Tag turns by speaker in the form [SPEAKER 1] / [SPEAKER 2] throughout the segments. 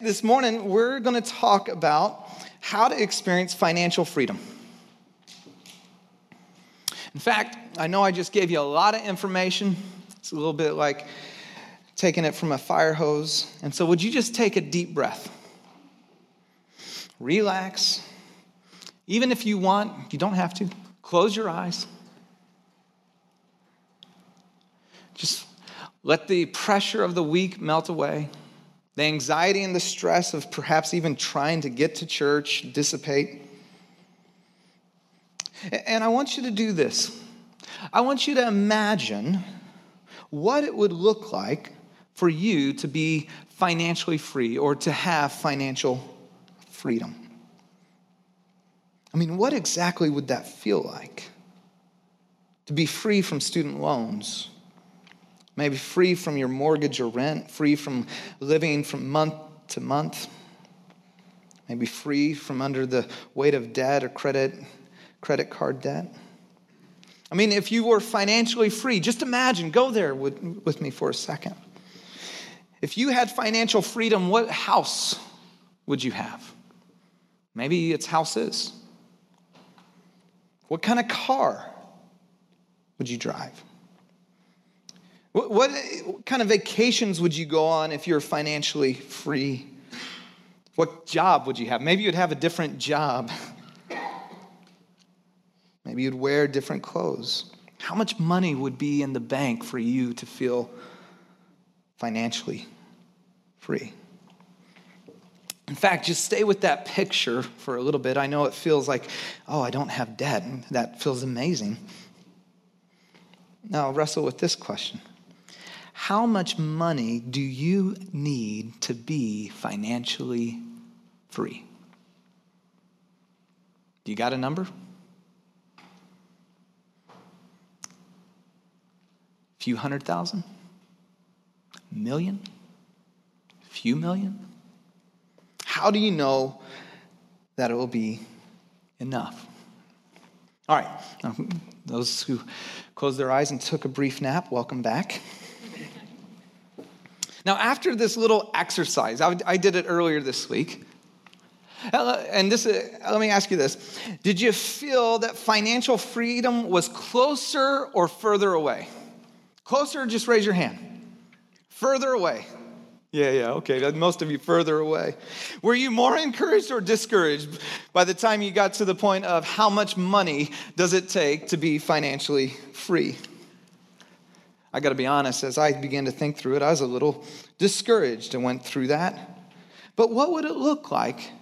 [SPEAKER 1] This morning, we're going to talk about how to experience financial freedom. In fact, I know I just gave you a lot of information. It's a little bit like taking it from a fire hose. And so, would you just take a deep breath? Relax. Even if you want, you don't have to. Close your eyes. Just let the pressure of the week melt away. The anxiety and the stress of perhaps even trying to get to church dissipate. And I want you to do this. I want you to imagine what it would look like for you to be financially free or to have financial freedom. I mean, what exactly would that feel like? To be free from student loans, maybe free from your mortgage or rent, free from living from month to month, maybe free from under the weight of debt or credit, credit card debt. I mean, if you were financially free, just imagine, go there with, with me for a second. If you had financial freedom, what house would you have? Maybe it's houses. What kind of car would you drive? What, what, kind of vacations would you go on if you're financially free? What job would you have? Maybe you'd have a different job. Maybe you'd wear different clothes. How much money would be in the bank for you to feel financially free? In fact, just stay with that picture for a little bit. I know it feels like, oh, I don't have debt. That feels amazing. Now, wrestle with this question how much money do you need to be financially free? You got a number? Few hundred thousand? Million? Few million? How do you know that it will be enough? All right, those who closed their eyes and took a brief nap, welcome back. Now, after this little exercise, I, did it earlier this week. Uh, and this, uh, let me ask you this Did you feel that financial freedom was closer or further away? Closer, just raise your hand. Further away. Yeah, yeah, okay. Most of you further away. Were you more encouraged or discouraged by the time you got to the point of how much money does it take to be financially free? I got to be honest, as I began to think through it, I was a little discouraged and went through that. But what would it look like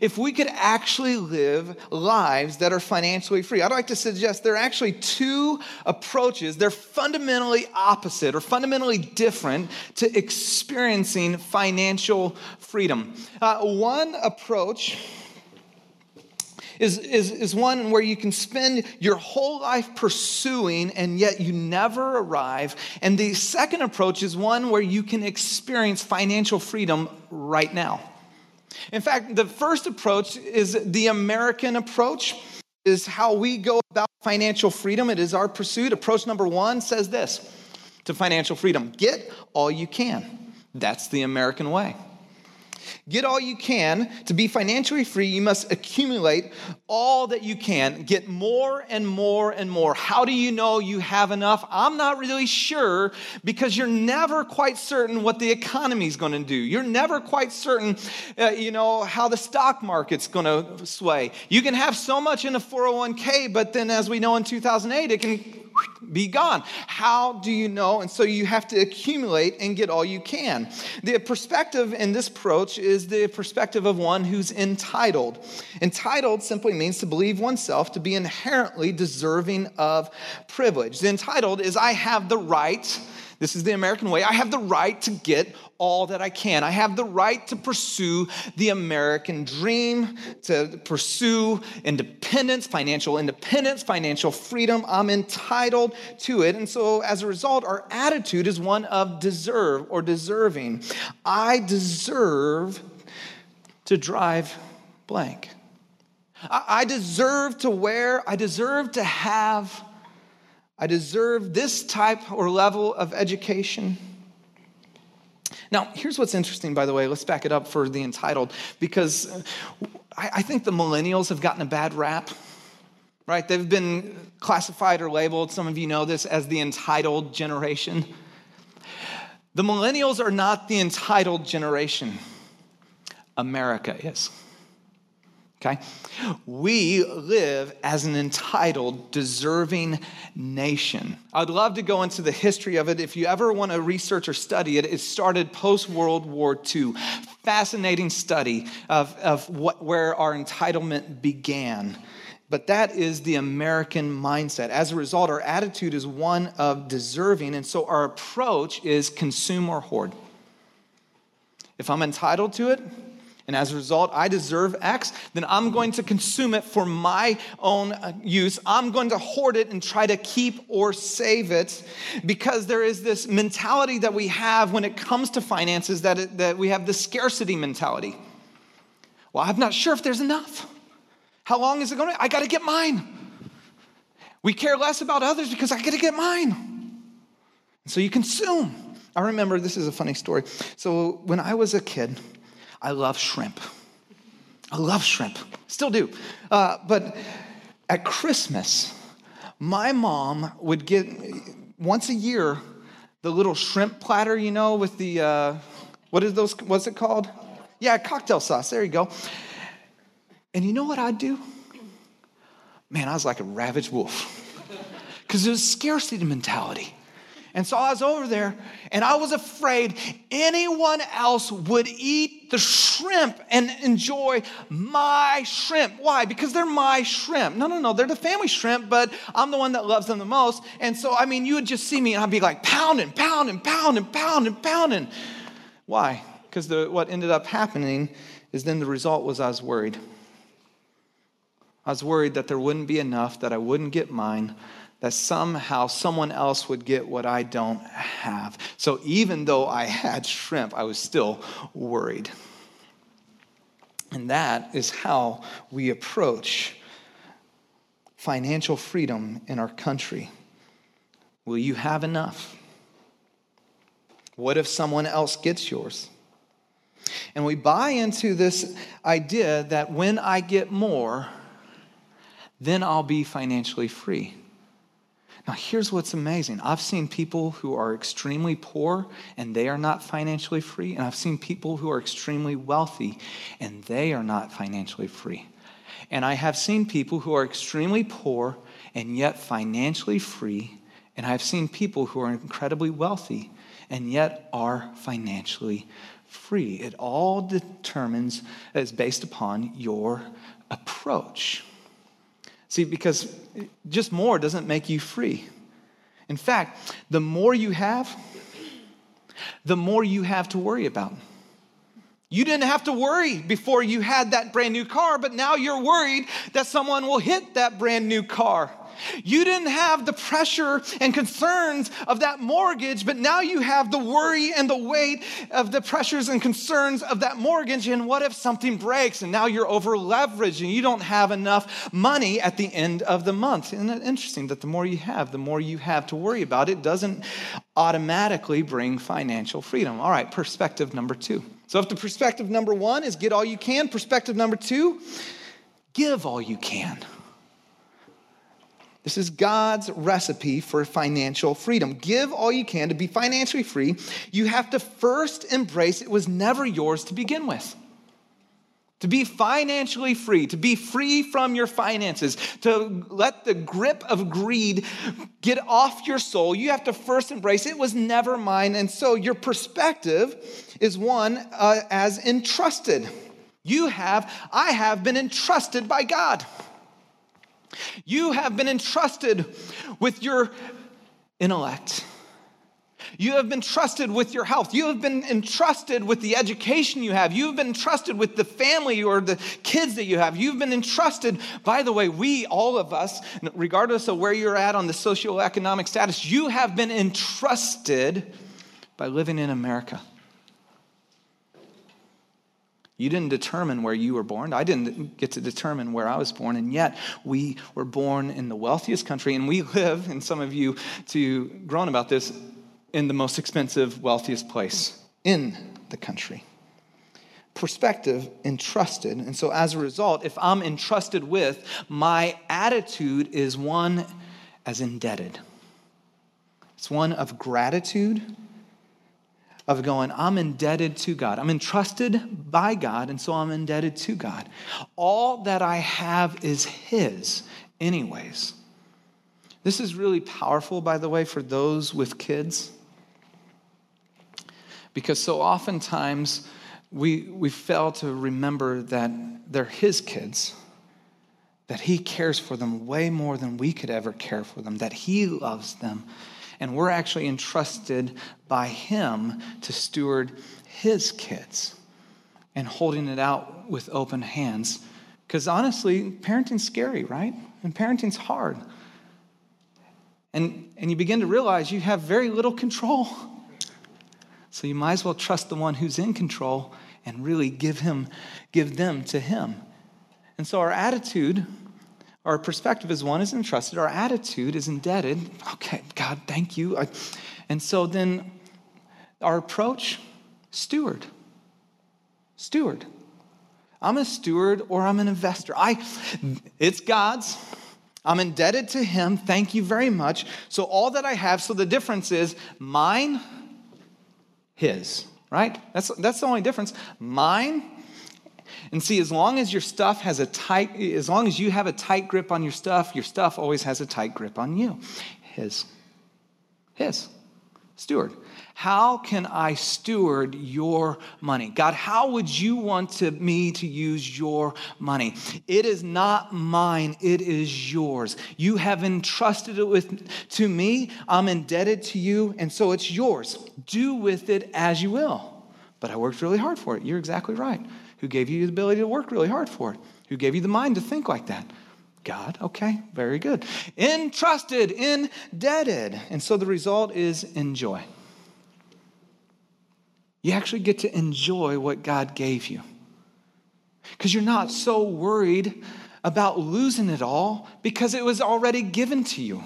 [SPEAKER 1] if we could actually live lives that are financially free? I'd like to suggest there are actually two approaches. They're fundamentally opposite or fundamentally different to experiencing financial freedom. Uh, one approach is, is, is one where you can spend your whole life pursuing and yet you never arrive. And the second approach is one where you can experience financial freedom right now. In fact, the first approach is the American approach, is how we go about financial freedom. It is our pursuit. Approach number one says this to financial freedom get all you can. That's the American way. Get all you can. To be financially free, you must accumulate all that you can. Get more and more and more. How do you know you have enough? I'm not really sure because you're never quite certain what the economy is going to do. You're never quite certain, uh, you know, how the stock market's going to sway. You can have so much in a 401k, but then as we know in 2008, it can be gone. How do you know? And so you have to accumulate and get all you can. The perspective in this approach is the perspective of one who's entitled. Entitled simply means to believe oneself to be inherently deserving of privilege. The entitled is I have the right. This is the American way. I have the right to get all that I can. I have the right to pursue the American dream, to pursue independence, financial independence, financial freedom. I'm entitled to it. And so as a result, our attitude is one of deserve or deserving. I deserve to drive blank. I deserve to wear, I deserve to have, I deserve this type or level of education. Now, here's what's interesting, by the way. Let's back it up for the entitled, because uh, I, I think the millennials have gotten a bad rap right? They've been classified or labeled, some of you know this, as the entitled generation. The millennials are not the entitled generation, America is. Okay? We live as an entitled, deserving nation. I'd love to go into the history of it. If you ever want to research or study it, it started post World War II. Fascinating study of, of what, where our entitlement began. But that is the American mindset. As a result, our attitude is one of deserving, and so our approach is consume or hoard. If I'm entitled to it, and as a result I deserve X, then I'm going to consume it for my own uh, use. I'm going to hoard it and try to keep or save it because there is this mentality that we have when it comes to finances that, it, that we have the scarcity mentality. Well, I'm not sure if there's enough. How long is it going to? I got to get mine. We care less about others because I got to get mine. so you consume. I remember this is a funny story. So when I was a kid, I love shrimp. I love shrimp, still do. Uh, but at Christmas, my mom would get once a year the little shrimp platter, you know, with the uh, what is those? What's it called? Yeah, cocktail sauce. There you go. And you know what I'd do? Man, I was like a ravaged wolf because was scarcity mentality. And so I was over there and I was afraid anyone else would eat the shrimp and enjoy my shrimp. Why? Because they're my shrimp. No, no, no, they're the family shrimp, but I'm the one that loves them the most. And so, I mean, you would just see me and I'd be like pounding, pounding, pounding, pounding, pounding. Why? Because what ended up happening is then the result was I was worried. I was worried that there wouldn't be enough, that I wouldn't get mine, that somehow someone else would get what I don't have. So even though I had shrimp, I was still worried. And that is how we approach financial freedom in our country. Will you have enough? What if someone else gets yours? And we buy into this idea that when I get more, then I'll be financially free. Now, here's what's amazing. I've seen people who are extremely poor and they are not financially free, and I've seen people who are extremely wealthy and they are not financially free. And I have seen people who are extremely poor and yet financially free, and I've seen people who are incredibly wealthy and yet are financially free. It all determines, is based upon your approach. See, because just more doesn't make you free. In fact, the more you have, the more you have to worry about. You didn't have to worry before you had that brand new car, but now you're worried that someone will hit that brand new car. You didn't have the pressure and concerns of that mortgage, but now you have the worry and the weight of the pressures and concerns of that mortgage. And what if something breaks and now you're over leveraged and you don't have enough money at the end of the month? Isn't it interesting that the more you have, the more you have to worry about? It doesn't automatically bring financial freedom. All right, perspective number two. So if the perspective number one is get all you can, perspective number two, give all you can. This is God's recipe for financial freedom. Give all you can to be financially free. You have to first embrace it was never yours to begin with. To be financially free, to be free from your finances, to let the grip of greed get off your soul, you have to first embrace it was never mine. And so your perspective is one uh, as entrusted. You have, I have been entrusted by God. You have been entrusted with your intellect. You have been trusted with your health. You have been entrusted with the education you have. You have been entrusted with the family or the kids that you have. You've been entrusted, by the way, we, all of us, regardless of where you're at on the socioeconomic status, you have been entrusted by living in America. You didn't determine where you were born. I didn't get to determine where I was born. And yet, we were born in the wealthiest country, and we live, and some of you to groan about this, in the most expensive, wealthiest place in the country. Perspective, entrusted. And so, as a result, if I'm entrusted with, my attitude is one as indebted. It's one of gratitude, of going, I'm indebted to God. I'm entrusted by God, and so I'm indebted to God. All that I have is His, anyways. This is really powerful, by the way, for those with kids. Because so oftentimes we, we fail to remember that they're His kids, that He cares for them way more than we could ever care for them, that He loves them. And we're actually entrusted by Him to steward His kids and holding it out with open hands. Because honestly, parenting's scary, right? And parenting's hard. And, and you begin to realize you have very little control. So you might as well trust the one who's in control and really give him, give them to him. And so our attitude, our perspective is one is entrusted, our attitude is indebted. Okay, God, thank you. I, and so then our approach, steward. Steward. I'm a steward or I'm an investor. I it's God's. I'm indebted to him. Thank you very much. So, all that I have, so the difference is mine, his, right? That's, that's the only difference. Mine, and see, as long as your stuff has a tight, as long as you have a tight grip on your stuff, your stuff always has a tight grip on you. His. His. Steward. How can I steward your money? God, how would you want to, me to use your money? It is not mine, it is yours. You have entrusted it with, to me. I'm indebted to you, and so it's yours. Do with it as you will. But I worked really hard for it. You're exactly right. Who gave you the ability to work really hard for it? Who gave you the mind to think like that? God, okay, very good. Entrusted, indebted. And so the result is enjoy. You actually get to enjoy what God gave you. Because you're not so worried about losing it all because it was already given to you.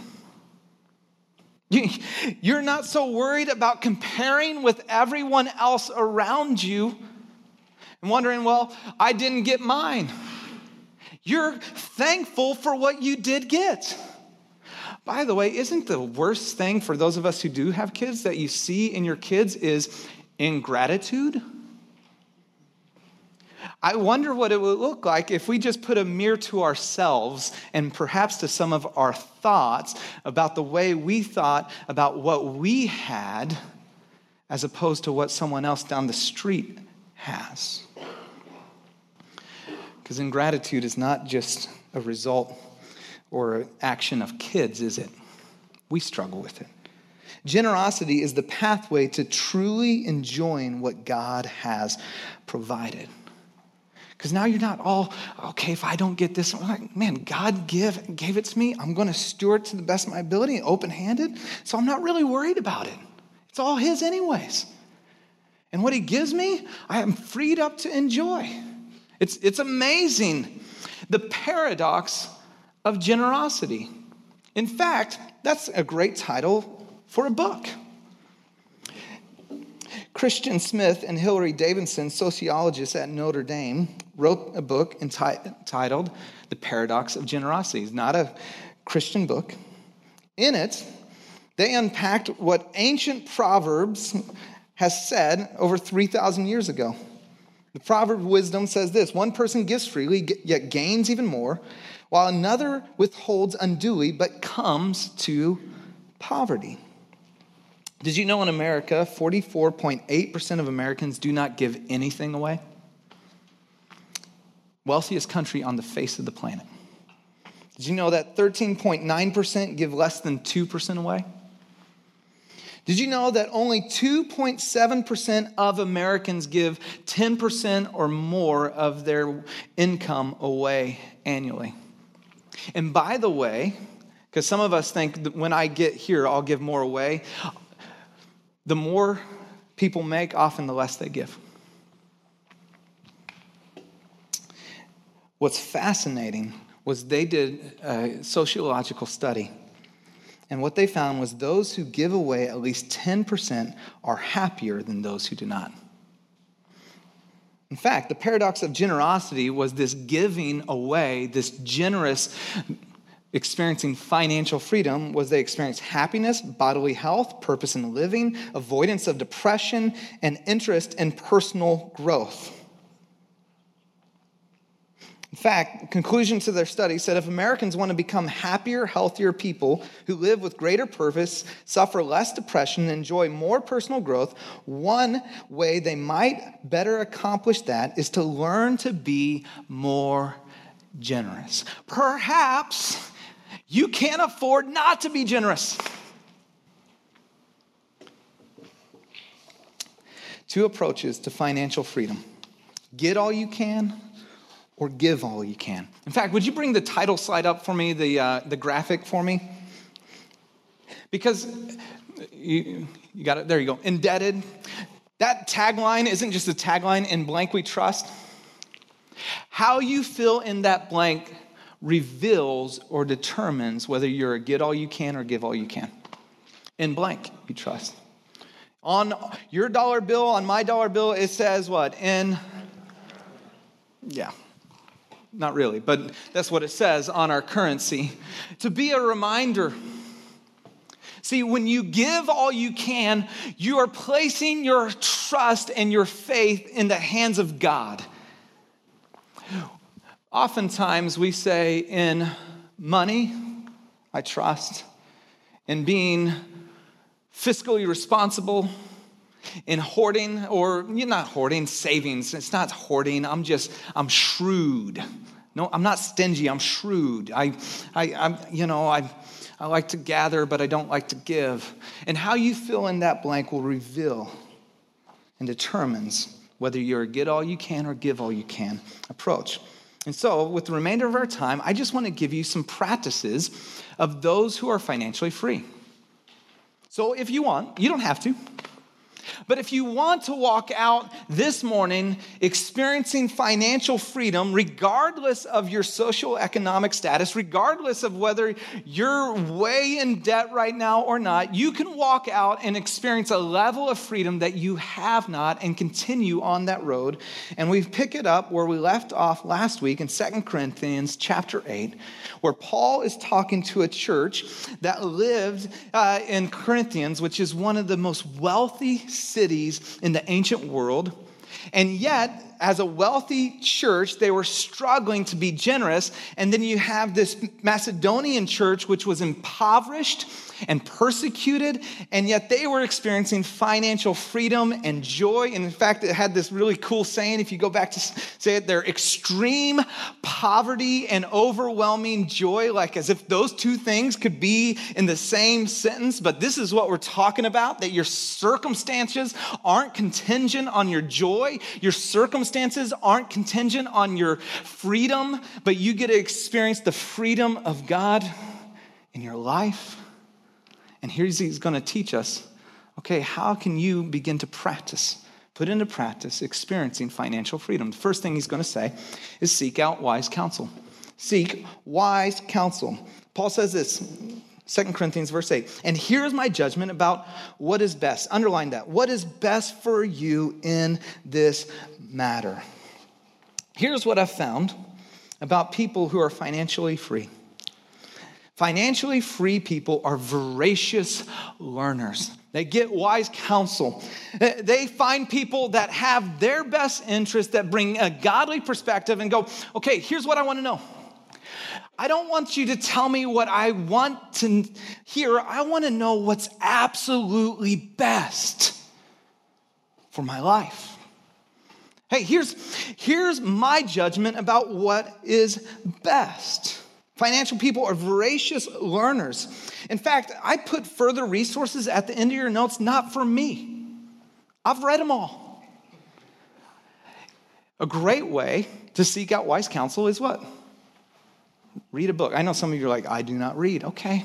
[SPEAKER 1] You're not so worried about comparing with everyone else around you and wondering, well, I didn't get mine. You're thankful for what you did get. By the way, isn't the worst thing for those of us who do have kids that you see in your kids is ingratitude? I wonder what it would look like if we just put a mirror to ourselves and perhaps to some of our thoughts about the way we thought about what we had as opposed to what someone else down the street has. Because ingratitude is not just a result or an action of kids, is it? We struggle with it. Generosity is the pathway to truly enjoying what God has provided. Because now you're not all, okay, if I don't get this, I'm like, man, God give, gave it to me. I'm going to steward to the best of my ability, open handed. So I'm not really worried about it. It's all His, anyways. And what He gives me, I am freed up to enjoy. It's, it's amazing the paradox of generosity. In fact, that's a great title for a book. Christian Smith and Hilary Davidson, sociologists at Notre Dame, wrote a book entitled The Paradox of Generosity. It's not a Christian book. In it, they unpacked what ancient Proverbs has said over 3,000 years ago. The proverb wisdom says this one person gives freely, yet gains even more, while another withholds unduly, but comes to poverty. Did you know in America, 44.8% of Americans do not give anything away? Wealthiest country on the face of the planet. Did you know that 13.9% give less than 2% away? Did you know that only 2.7% of Americans give 10% or more of their income away annually? And by the way, because some of us think that when I get here, I'll give more away the more people make, often the less they give. What's fascinating was they did a sociological study. And what they found was those who give away at least 10% are happier than those who do not. In fact, the paradox of generosity was this giving away, this generous experiencing financial freedom was they experienced happiness, bodily health, purpose in living, avoidance of depression, and interest in personal growth. In fact, conclusion to their study said if Americans want to become happier, healthier people who live with greater purpose, suffer less depression, enjoy more personal growth, one way they might better accomplish that is to learn to be more generous. Perhaps you can't afford not to be generous. Two approaches to financial freedom get all you can or give all you can. In fact, would you bring the title slide up for me, the, uh, the graphic for me? Because you, you got it, there you go. Indebted. That tagline isn't just a tagline, in blank we trust. How you fill in that blank reveals or determines whether you're a get all you can or give all you can. In blank, you trust. On your dollar bill, on my dollar bill, it says what? In, yeah, not really, but that's what it says on our currency. To be a reminder. See, when you give all you can, you are placing your trust and your faith in the hands of God. Oftentimes we say, in money, I trust. In being fiscally responsible, in hoarding, or you're not hoarding, savings. It's not hoarding. I'm just, I'm shrewd. No, I'm not stingy. I'm shrewd. I, I, I'm, you know, I, I like to gather, but I don't like to give. And how you fill in that blank will reveal and determines whether you're a get all you can or give all you can approach. And so, with the remainder of our time, I just want to give you some practices of those who are financially free. So, if you want, you don't have to. But if you want to walk out this morning experiencing financial freedom, regardless of your social economic status, regardless of whether you're way in debt right now or not, you can walk out and experience a level of freedom that you have not and continue on that road. And we pick it up where we left off last week in Second Corinthians chapter 8, where Paul is talking to a church that lived uh, in Corinthians, which is one of the most wealthy cities in the ancient world. And yet, as a wealthy church, they were struggling to be generous. And then you have this Macedonian church, which was impoverished and persecuted, and yet they were experiencing financial freedom and joy. And in fact, it had this really cool saying, if you go back to say it, their extreme poverty and overwhelming joy, like as if those two things could be in the same sentence. But this is what we're talking about that your circumstances aren't contingent on your joy, your circumstances circumstances aren't contingent on your freedom, but you get to experience the freedom of God in your life. And here's he's going to teach us okay, how can you begin to practice, put into practice experiencing financial freedom? The first thing he's going to say is seek out wise counsel. Seek wise counsel. Paul says this 2 Corinthians verse 8. And here's my judgment about what is best. Underline that. What is best for you in this matter. Here's what I've found about people who are financially free. Financially free people are voracious learners. They get wise counsel. They find people that have their best interest, that bring a godly perspective and go, okay, here's what I want to know. I don't want you to tell me what I want to hear. I want to know what's absolutely best for my life. Hey, here's, here's my judgment about what is best. Financial people are voracious learners. In fact, I put further resources at the end of your notes, not for me. I've read them all. A great way to seek out wise counsel is what? Read a book. I know some of you are like, I do not read. Okay.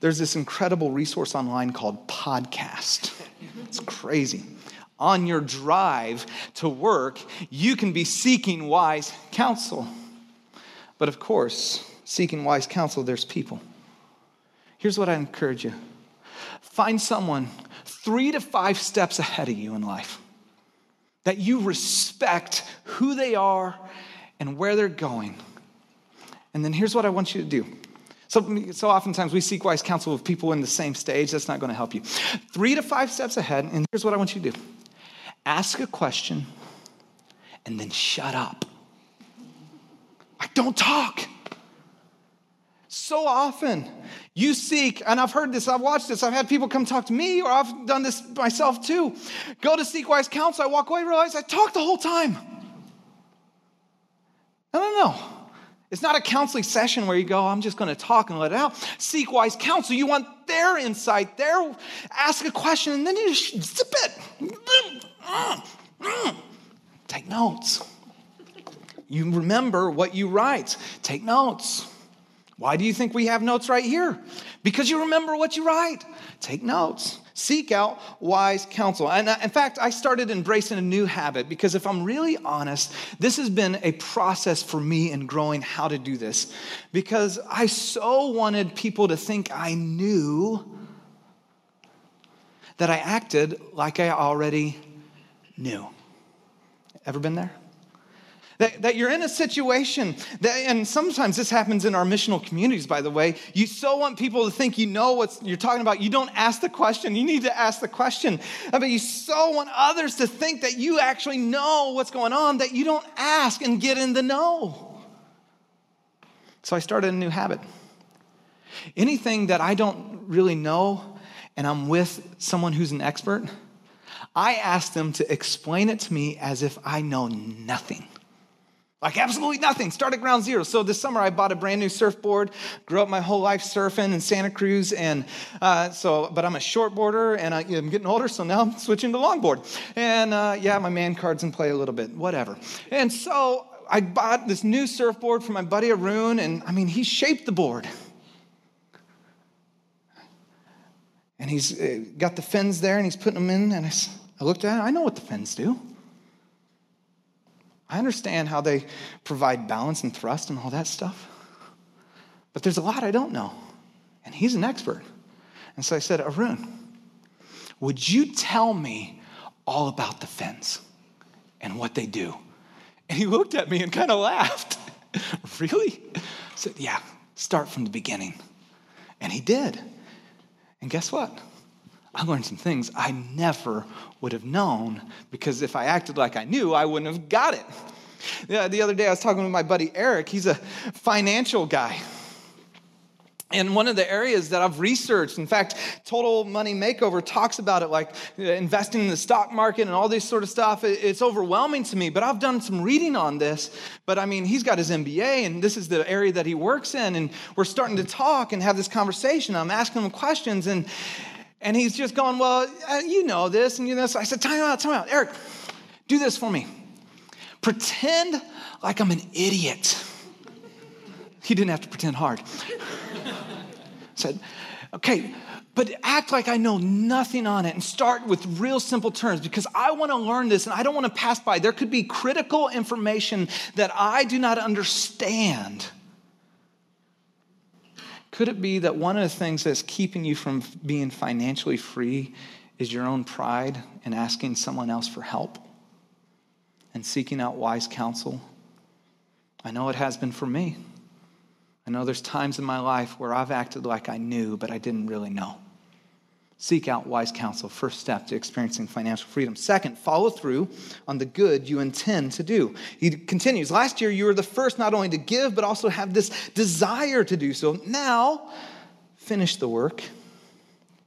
[SPEAKER 1] There's this incredible resource online called Podcast. It's crazy on your drive to work, you can be seeking wise counsel. But of course, seeking wise counsel, there's people. Here's what I encourage you find someone three to five steps ahead of you in life. that you respect who they are and where they're going. And then here's what I want you to do. So, so oftentimes we seek wise counsel with people in the same stage. That's not going to help you. Three to five steps ahead, and here's what I want you to do ask a question and then shut up. Like, don't talk. So often you seek, and I've heard this, I've watched this, I've had people come talk to me, or I've done this myself too. Go to seek wise counsel, I walk away, realize I talked the whole time. No, no, no. It's not a counseling session where you go, I'm just going to talk and let it out. Seek wise counsel. You want their insight, their ask a question, and then you zip it. Take notes. You remember what you write. Take notes. Why do you think we have notes right here? Because you remember what you write. Take notes. Seek out wise counsel. And uh, in fact, I started embracing a new habit because if I'm really honest, this has been a process for me in growing how to do this. Because I so wanted people to think I knew that I acted like I already knew. Ever been there? That, that you're in a situation, that, and sometimes this happens in our missional communities, by the way. You so want people to think you know what you're talking about. You don't ask the question. You need to ask the question. Uh, but you so want others to think that you actually know what's going on that you don't ask and get in the know. So I started a new habit. Anything that I don't really know and I'm with someone who's an expert, I ask them to explain it to me as if I know nothing. Like absolutely nothing. Start at ground zero. So this summer I bought a brand new surfboard. Grew up my whole life surfing in Santa Cruz, and uh, so. But I'm a shortboarder, and I, am getting older, so now I'm switching to longboard. And uh, yeah, my man card's in play a little bit. Whatever. And so I bought this new surfboard for my buddy Arun, and I mean he shaped the board. And he's got the fins there, and he's putting them in. And I, I looked at it. I know what the fins do. I understand how they provide balance and thrust and all that stuff. But there's a lot I don't know. And he's an expert. And so I said, Arun, would you tell me all about the fins and what they do? And he looked at me and kind of laughed. really? I said, yeah, start from the beginning. And he did. And guess what? I learned some things I never would have known because if I acted like I knew, I wouldn't have got it. Yeah, the other day I was talking with my buddy Eric. He's a financial guy. And one of the areas that I've researched, in fact, Total Money Makeover talks about it like investing in the stock market and all this sort of stuff. It's overwhelming to me, but I've done some reading on this. But I mean, he's got his MBA, and this is the area that he works in. And we're starting to talk and have this conversation. I'm asking him questions, and and he's just going, Well, uh, you know this and you know this. I said, Time out, time out. Eric, do this for me. Pretend like I'm an idiot. He didn't have to pretend hard. Said, Okay, but act like I know nothing on it and start with real simple terms because I want to learn this and I don't want to pass by. There could be critical information that I do not understand could it be that one of the things that's keeping you from being financially free is your own pride and asking someone else for help and seeking out wise counsel? I know it has been for me. I know there's times in my life where I've acted like I knew, but I didn't really know. Seek out wise counsel, first step to experiencing financial freedom. Second, follow through on the good you intend to do. He continues, last year you were the first not only to give, but also have this desire to do so. Now, finish the work.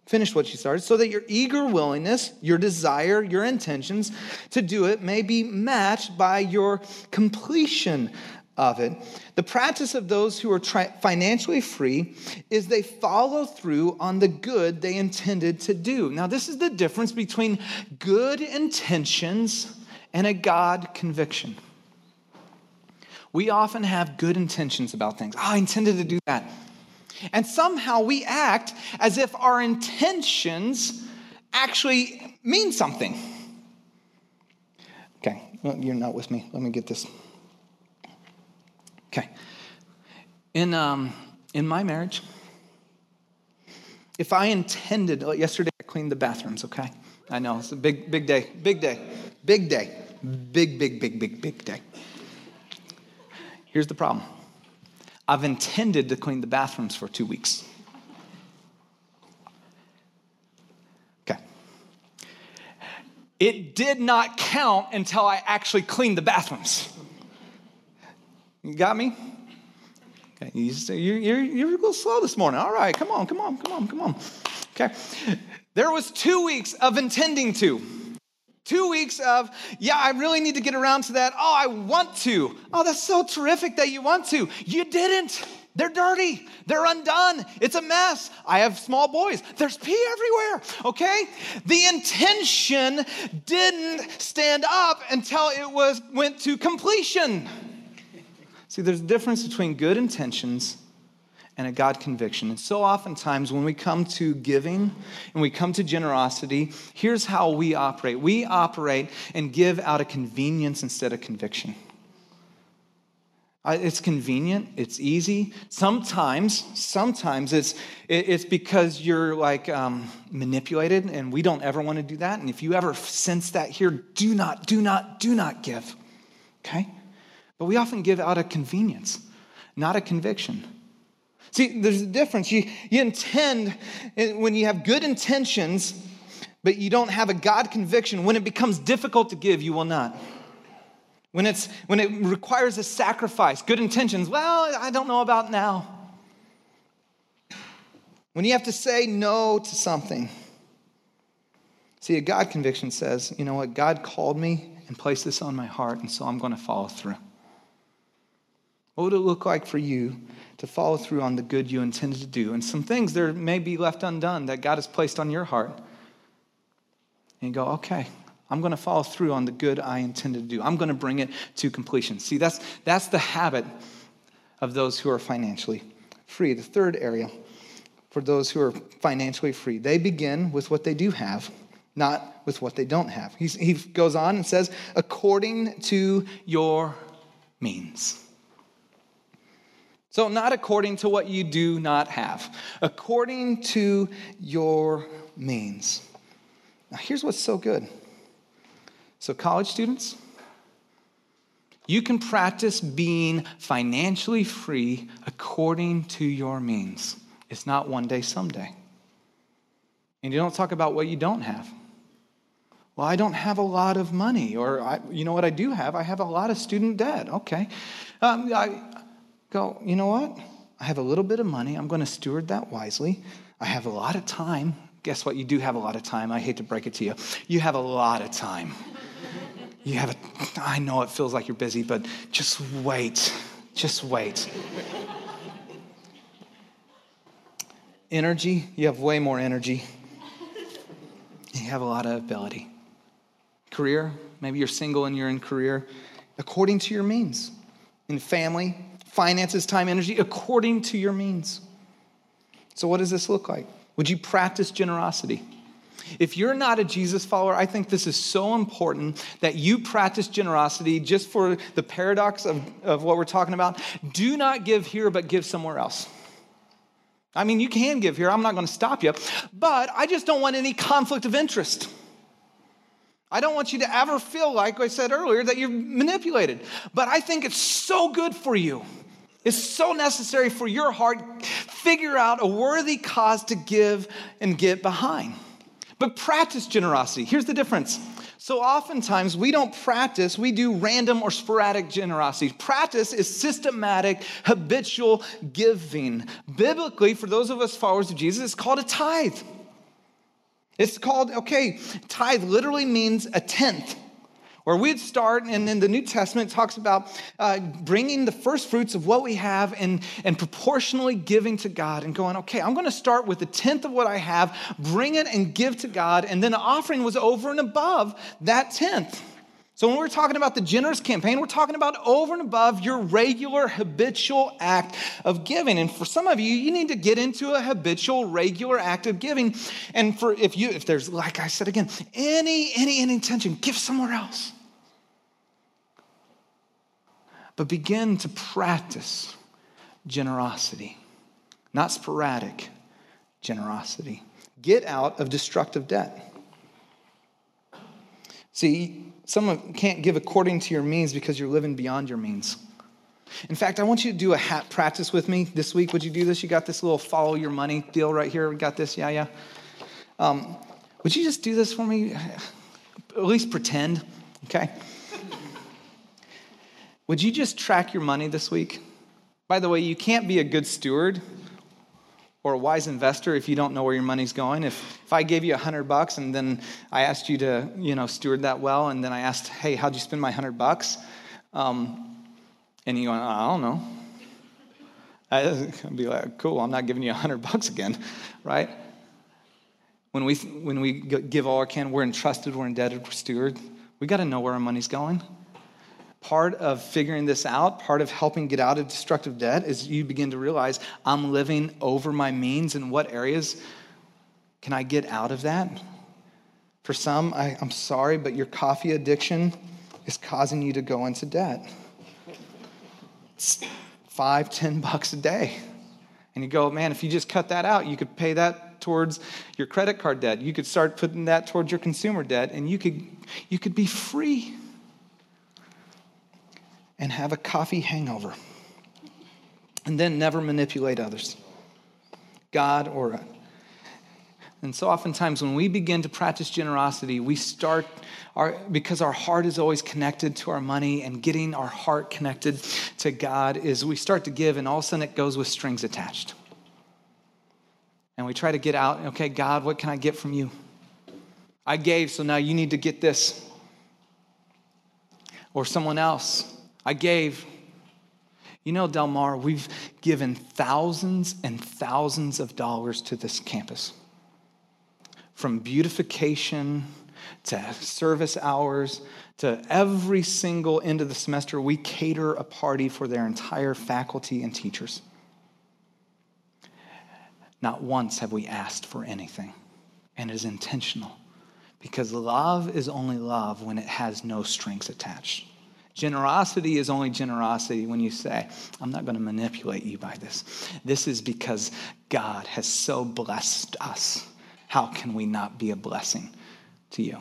[SPEAKER 1] Finish what you started so that your eager willingness, your desire, your intentions to do it may be matched by your completion of it. The practice of those who are tri- financially free is they follow through on the good they intended to do. Now, this is the difference between good intentions and a God conviction. We often have good intentions about things. Oh, I intended to do that. And somehow we act as if our intentions actually mean something. Okay, well, you're not with me. Let me get this Okay. In, um, in my marriage, if I intended, yesterday I cleaned the bathrooms, okay? I know, it's a big, big day, big day, big day. Big, big, big, big, big day. Here's the problem I've intended to clean the bathrooms for two weeks. Okay. It did not count until I actually cleaned the bathrooms. You got me? Okay, you're, you're, you're a little slow this morning. All right, come on, come on, come on, come on. Okay. There was two weeks of intending to. Two weeks of, yeah, I really need to get around to that. Oh, I want to. Oh, that's so terrific that you want to. You didn't. They're dirty. They're undone. It's a mess. I have small boys. There's pee everywhere. Okay? The intention didn't stand up until it was went to completion. See, there's a difference between good intentions and a God conviction. And so oftentimes when we come to giving and we come to generosity, here's how we operate we operate and give out of convenience instead of conviction. It's convenient, it's easy. Sometimes, sometimes it's, it's because you're like um, manipulated, and we don't ever want to do that. And if you ever sense that here, do not, do not, do not give. Okay? But we often give out of convenience, not a conviction. See, there's a difference. You, you intend, eh, when you have good intentions, but you don't have a God conviction, when it becomes difficult to give, you will not. When, it's, when it requires a sacrifice, good intentions, well, I don't know about now. When you have to say no to something. See, a God conviction says, you know what, God called me and placed this on my heart, and so I'm going to follow through. What would it look like for you to follow through on the good you intended to do? And some things there may be left undone that God has placed on your heart. And go, okay, I'm going to follow through on the good I intended to do. I'm going to bring it to completion. See, that's, that's the habit of those who are financially free. The third area for those who are financially free, they begin with what they do have, not with what they don't have. He's, he goes on and says, according to your means. So, not according to what you do not have, according to your means. Now, here's what's so good. So, college students, you can practice being financially free according to your means. It's not one day, someday. And you don't talk about what you don't have. Well, I don't have a lot of money, or I, you know what I do have? I have a lot of student debt. Okay. Um, I, go, you know what? I have a little bit of money. I'm going to steward that wisely. I have a lot of time. Guess what? You do have a lot of time. I hate to break it to you. You have a lot of time. You have a, I know it feels like you're busy, but just wait. Just wait. energy, you have way more energy. You have a lot of ability. Career, maybe you're single and you're in career, according to your means. In family, finances, time, energy, according to your means. So, what does this look like? Would you practice generosity? If you're not a Jesus follower, I think this is so important that you practice generosity just for the paradox of, of what we're talking about. Do not give here, but give somewhere else. I mean, you can give here, I'm not going to stop you, but I just don't want any conflict of interest. I don't want you to ever feel like I said earlier that you're manipulated. But I think it's so good for you is so necessary for your heart. Figure out a worthy cause to give and get behind. But practice generosity. Here's the difference. So oftentimes we don't practice, we do random or sporadic generosity. Practice is systematic, habitual giving. Biblically, for those of us followers of Jesus, it's called a tithe. It's called, okay, tithe literally means a tenth. Where we'd start, and then the New Testament talks about uh, bringing the first fruits of what we have and, and proportionally giving to God and going, okay, I'm going to start with a tenth of what I have, bring it and give to God. And then the offering was over and above that tenth. So when we're talking about the generous campaign, we're talking about over and above your regular habitual act of giving. And for some of you, you need to get into a habitual, regular act of giving. And for if you, if there's, like I said again, any, any, any intention, give somewhere else. But begin to practice generosity, not sporadic generosity. Get out of destructive debt. See, someone can't give according to your means because you're living beyond your means. In fact, I want you to do a hat practice with me this week. Would you do this? You got this little follow your money deal right here. We got this. Yeah, yeah. Um, would you just do this for me? At least pretend, okay? Would you just track your money this week? By the way, you can't be a good steward or a wise investor if you don't know where your money's going. If, if I gave you a hundred bucks and then I asked you to, you know, steward that well, and then I asked, hey, how'd you spend my hundred bucks? Um, and you go, I don't know. I'd be like, cool, I'm not giving you a hundred bucks again, right? When we, when we give all our can, we're entrusted, we're indebted, we're steward. We got to know where our money's going part of figuring this out, part of helping get out of destructive debt is you begin to realize I'm living over my means and what areas can I get out of that? For some, I, am sorry, but your coffee addiction is causing you to go into debt. It's five, ten bucks a day. And you go, man, if you just cut that out, you could pay that towards your credit card debt. You could start putting that towards your consumer debt, and you could, you could be free and have a coffee hangover. And then never manipulate others, God or. And so oftentimes when we begin to practice generosity, we start our, because our heart is always connected to our money and getting our heart connected to God is we start to give and all of a sudden it goes with strings attached. And we try to get out, okay, God, what can I get from you? I gave, so now you need to get this. Or someone else. I gave. You know, Del Mar, we've given thousands and thousands of dollars to this campus. From beautification to service hours to every single end of the semester, we cater a party for their entire faculty and teachers. Not once have we asked for anything, and it is intentional because love is only love when it has no strings attached. Generosity is only generosity when you say, I'm not going to manipulate you by this. This is because God has so blessed us. How can we not be a blessing to you?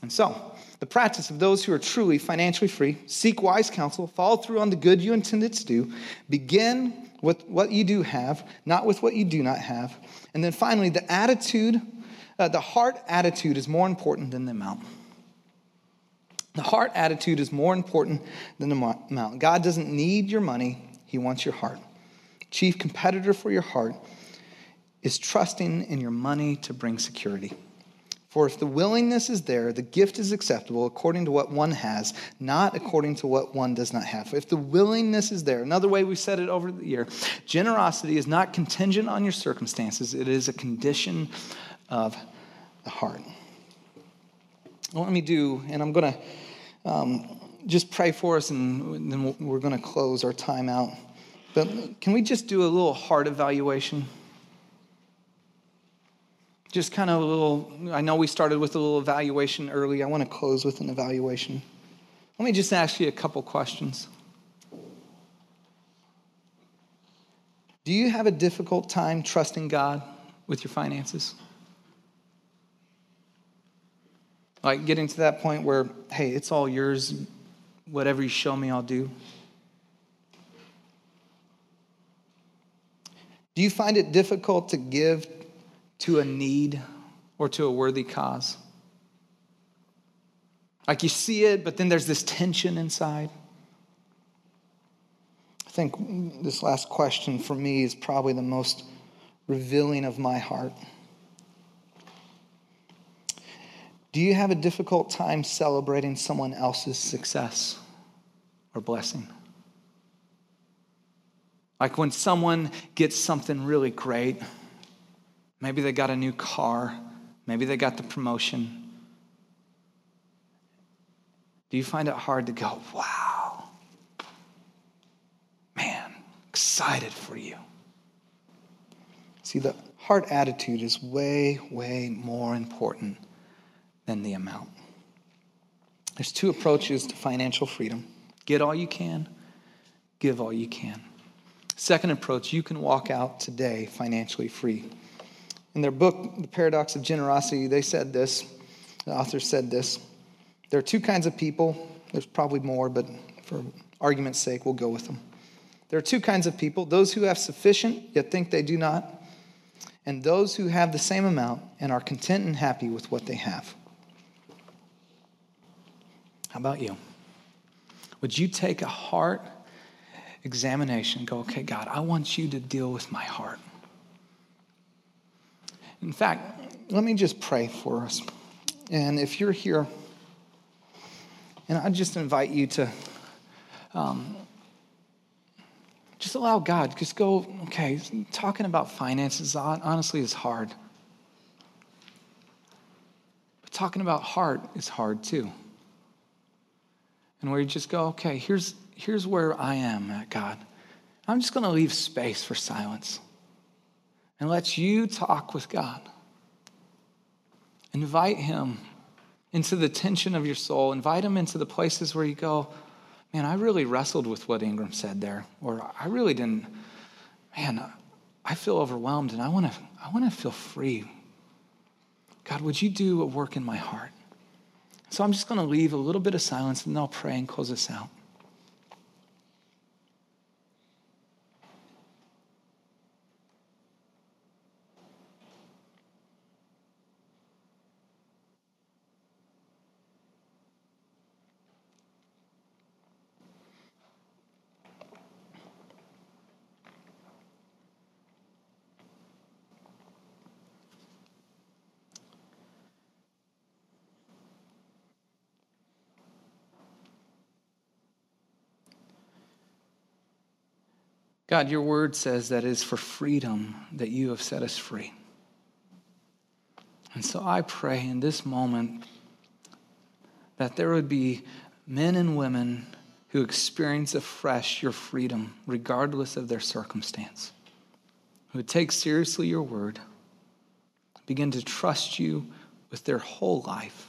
[SPEAKER 1] And so, the practice of those who are truly financially free seek wise counsel, follow through on the good you intended to do, begin with what you do have, not with what you do not have. And then finally, the attitude, uh, the heart attitude is more important than the amount. The heart attitude is more important than the amount. God doesn't need your money, He wants your heart. Chief competitor for your heart is trusting in your money to bring security. For if the willingness is there, the gift is acceptable according to what one has, not according to what one does not have. If the willingness is there, another way we've said it over the year, generosity is not contingent on your circumstances, it is a condition of the heart. Well, let me do, and I'm going to um, just pray for us, and then we're going to close our time out. But can we just do a little heart evaluation? Just kind of a little, I know we started with a little evaluation early. I want to close with an evaluation. Let me just ask you a couple questions. Do you have a difficult time trusting God with your finances? Like getting to that point where, hey, it's all yours. Whatever you show me, I'll do. Do you find it difficult to give to a need or to a worthy cause? Like you see it, but then there's this tension inside. I think this last question for me is probably the most revealing of my heart. Do you have a difficult time celebrating someone else's success or blessing? Like when someone gets something really great, maybe they got a new car, maybe they got the promotion. Do you find it hard to go, wow, man, excited for you? See, the heart attitude is way, way more important than the amount. There's two approaches to financial freedom get all you can, give all you can. Second approach, you can walk out today financially free. In their book, The Paradox of Generosity, they said this. The author said this There are two kinds of people. There's probably more, but for argument's sake, we'll go with them. There are two kinds of people those who have sufficient, yet think they do not, and those who have the same amount and are content and happy with what they have. How about you? Would you take a heart examination go, okay, God, I want you to deal with my heart? In fact, let me just pray for us. And if you're here, and I just invite you to um, just allow God, just go, okay, talking about finances honestly is hard. But talking about heart is hard too. And where you just go, okay, here's, here's where I am at God. I'm just going to leave space for silence and let you talk with God. Invite Him into the tension of your soul. Invite Him into the places where you go, man, I really wrestled with what Ingram said there, or I really didn't, man, I feel overwhelmed and I want to I want to feel free. God, would you do a work in my heart? So I'm just going to leave a little bit of silence and I'll pray and close this out. God, your word says that it is for freedom that you have set us free. And so I pray in this moment that there would be men and women who experience afresh your freedom, regardless of their circumstance, who would take seriously your word, begin to trust you with their whole life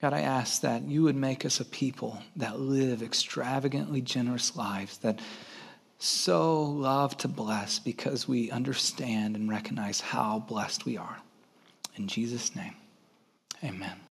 [SPEAKER 1] God, I ask that you would make us a people that live extravagantly generous lives, that so love to bless because we understand and recognize how blessed we are. In Jesus' name, amen.